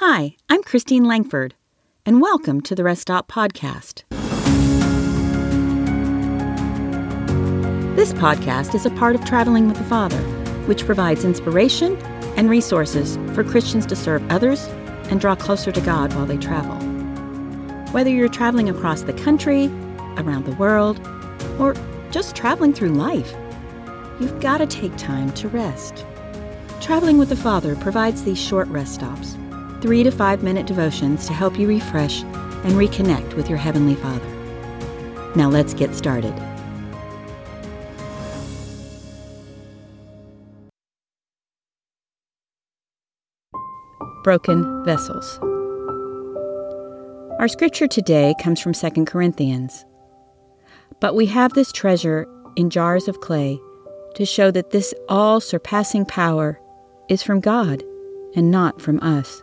Hi, I'm Christine Langford, and welcome to the Rest Stop Podcast. This podcast is a part of Traveling with the Father, which provides inspiration and resources for Christians to serve others and draw closer to God while they travel. Whether you're traveling across the country, around the world, or just traveling through life, you've got to take time to rest. Traveling with the Father provides these short rest stops, three to five minute devotions to help you refresh and reconnect with your Heavenly Father. Now let's get started. Broken Vessels. Our scripture today comes from 2 Corinthians. But we have this treasure in jars of clay to show that this all surpassing power is from God and not from us.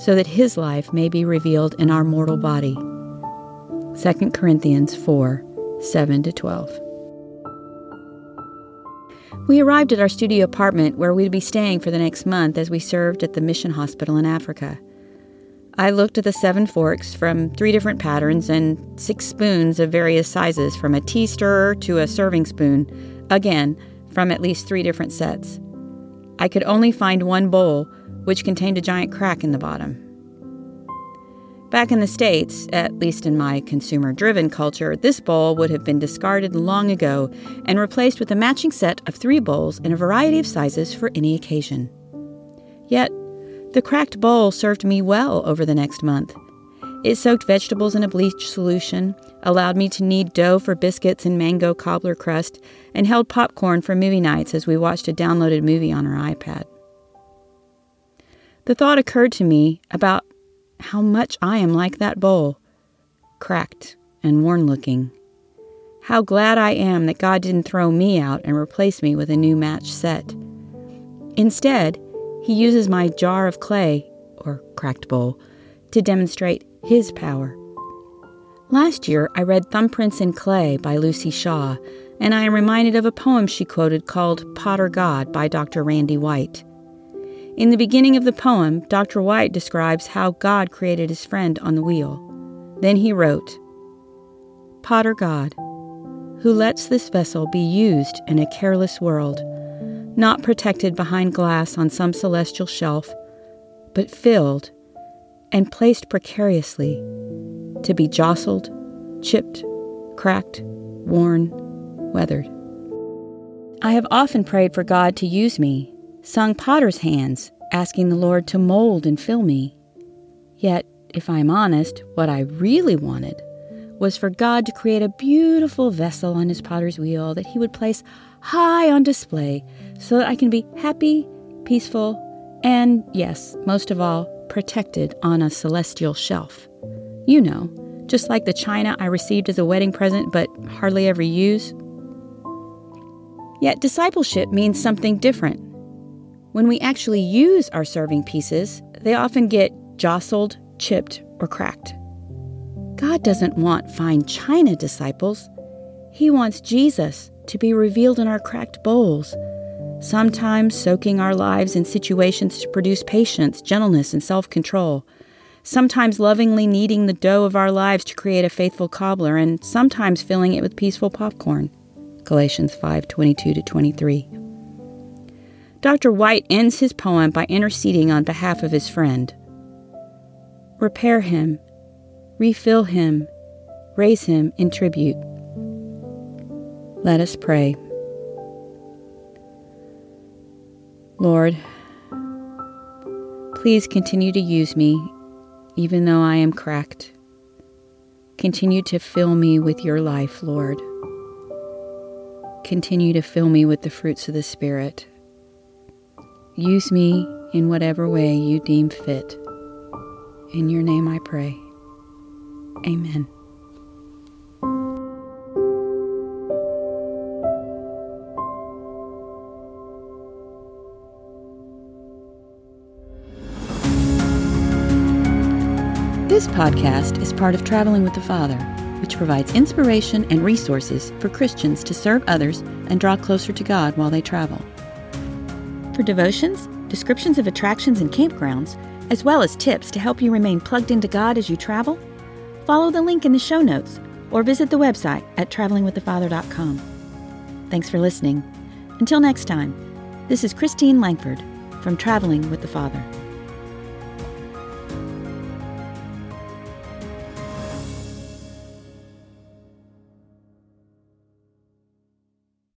so that his life may be revealed in our mortal body. 2 Corinthians 4 7 to 12. We arrived at our studio apartment where we'd be staying for the next month as we served at the mission hospital in Africa. I looked at the seven forks from three different patterns and six spoons of various sizes, from a tea stirrer to a serving spoon, again, from at least three different sets. I could only find one bowl, which contained a giant crack in the bottom. Back in the States, at least in my consumer driven culture, this bowl would have been discarded long ago and replaced with a matching set of three bowls in a variety of sizes for any occasion. Yet, the cracked bowl served me well over the next month. It soaked vegetables in a bleach solution, allowed me to knead dough for biscuits and mango cobbler crust, and held popcorn for movie nights as we watched a downloaded movie on our iPad. The thought occurred to me about how much I am like that bowl, cracked and worn looking. How glad I am that God didn't throw me out and replace me with a new match set. Instead, He uses my jar of clay, or cracked bowl, to demonstrate His power. Last year, I read Thumbprints in Clay by Luci Shaw, and I am reminded of a poem she quoted called Potter God by Dr. Randy White. In the beginning of the poem, Dr. White describes how God created his friend on the wheel. Then he wrote Potter God, who lets this vessel be used in a careless world, not protected behind glass on some celestial shelf, but filled and placed precariously to be jostled, chipped, cracked, worn, weathered. I have often prayed for God to use me sung potter's hands, asking the Lord to mold and fill me. Yet, if I'm honest, what I really wanted was for God to create a beautiful vessel on his potter's wheel that he would place high on display so that I can be happy, peaceful, and, yes, most of all, protected on a celestial shelf. You know, just like the china I received as a wedding present but hardly ever use. Yet discipleship means something different. When we actually use our serving pieces, they often get jostled, chipped, or cracked. God doesn't want fine china disciples. He wants Jesus to be revealed in our cracked bowls, sometimes soaking our lives in situations to produce patience, gentleness, and self control, sometimes lovingly kneading the dough of our lives to create a faithful cobbler, and sometimes filling it with peaceful popcorn. Galatians 5 22 23. Dr. White ends his poem by interceding on behalf of his friend. Repair him, refill him, raise him in tribute. Let us pray. Lord, please continue to use me, even though I am cracked. Continue to fill me with your life, Lord. Continue to fill me with the fruits of the Spirit. Use me in whatever way you deem fit. In your name I pray. Amen. This podcast is part of Traveling with the Father, which provides inspiration and resources for Christians to serve others and draw closer to God while they travel. For devotions, descriptions of attractions and campgrounds, as well as tips to help you remain plugged into God as you travel, follow the link in the show notes or visit the website at travelingwiththefather.com. Thanks for listening. Until next time, this is Christine Langford from Traveling with the Father.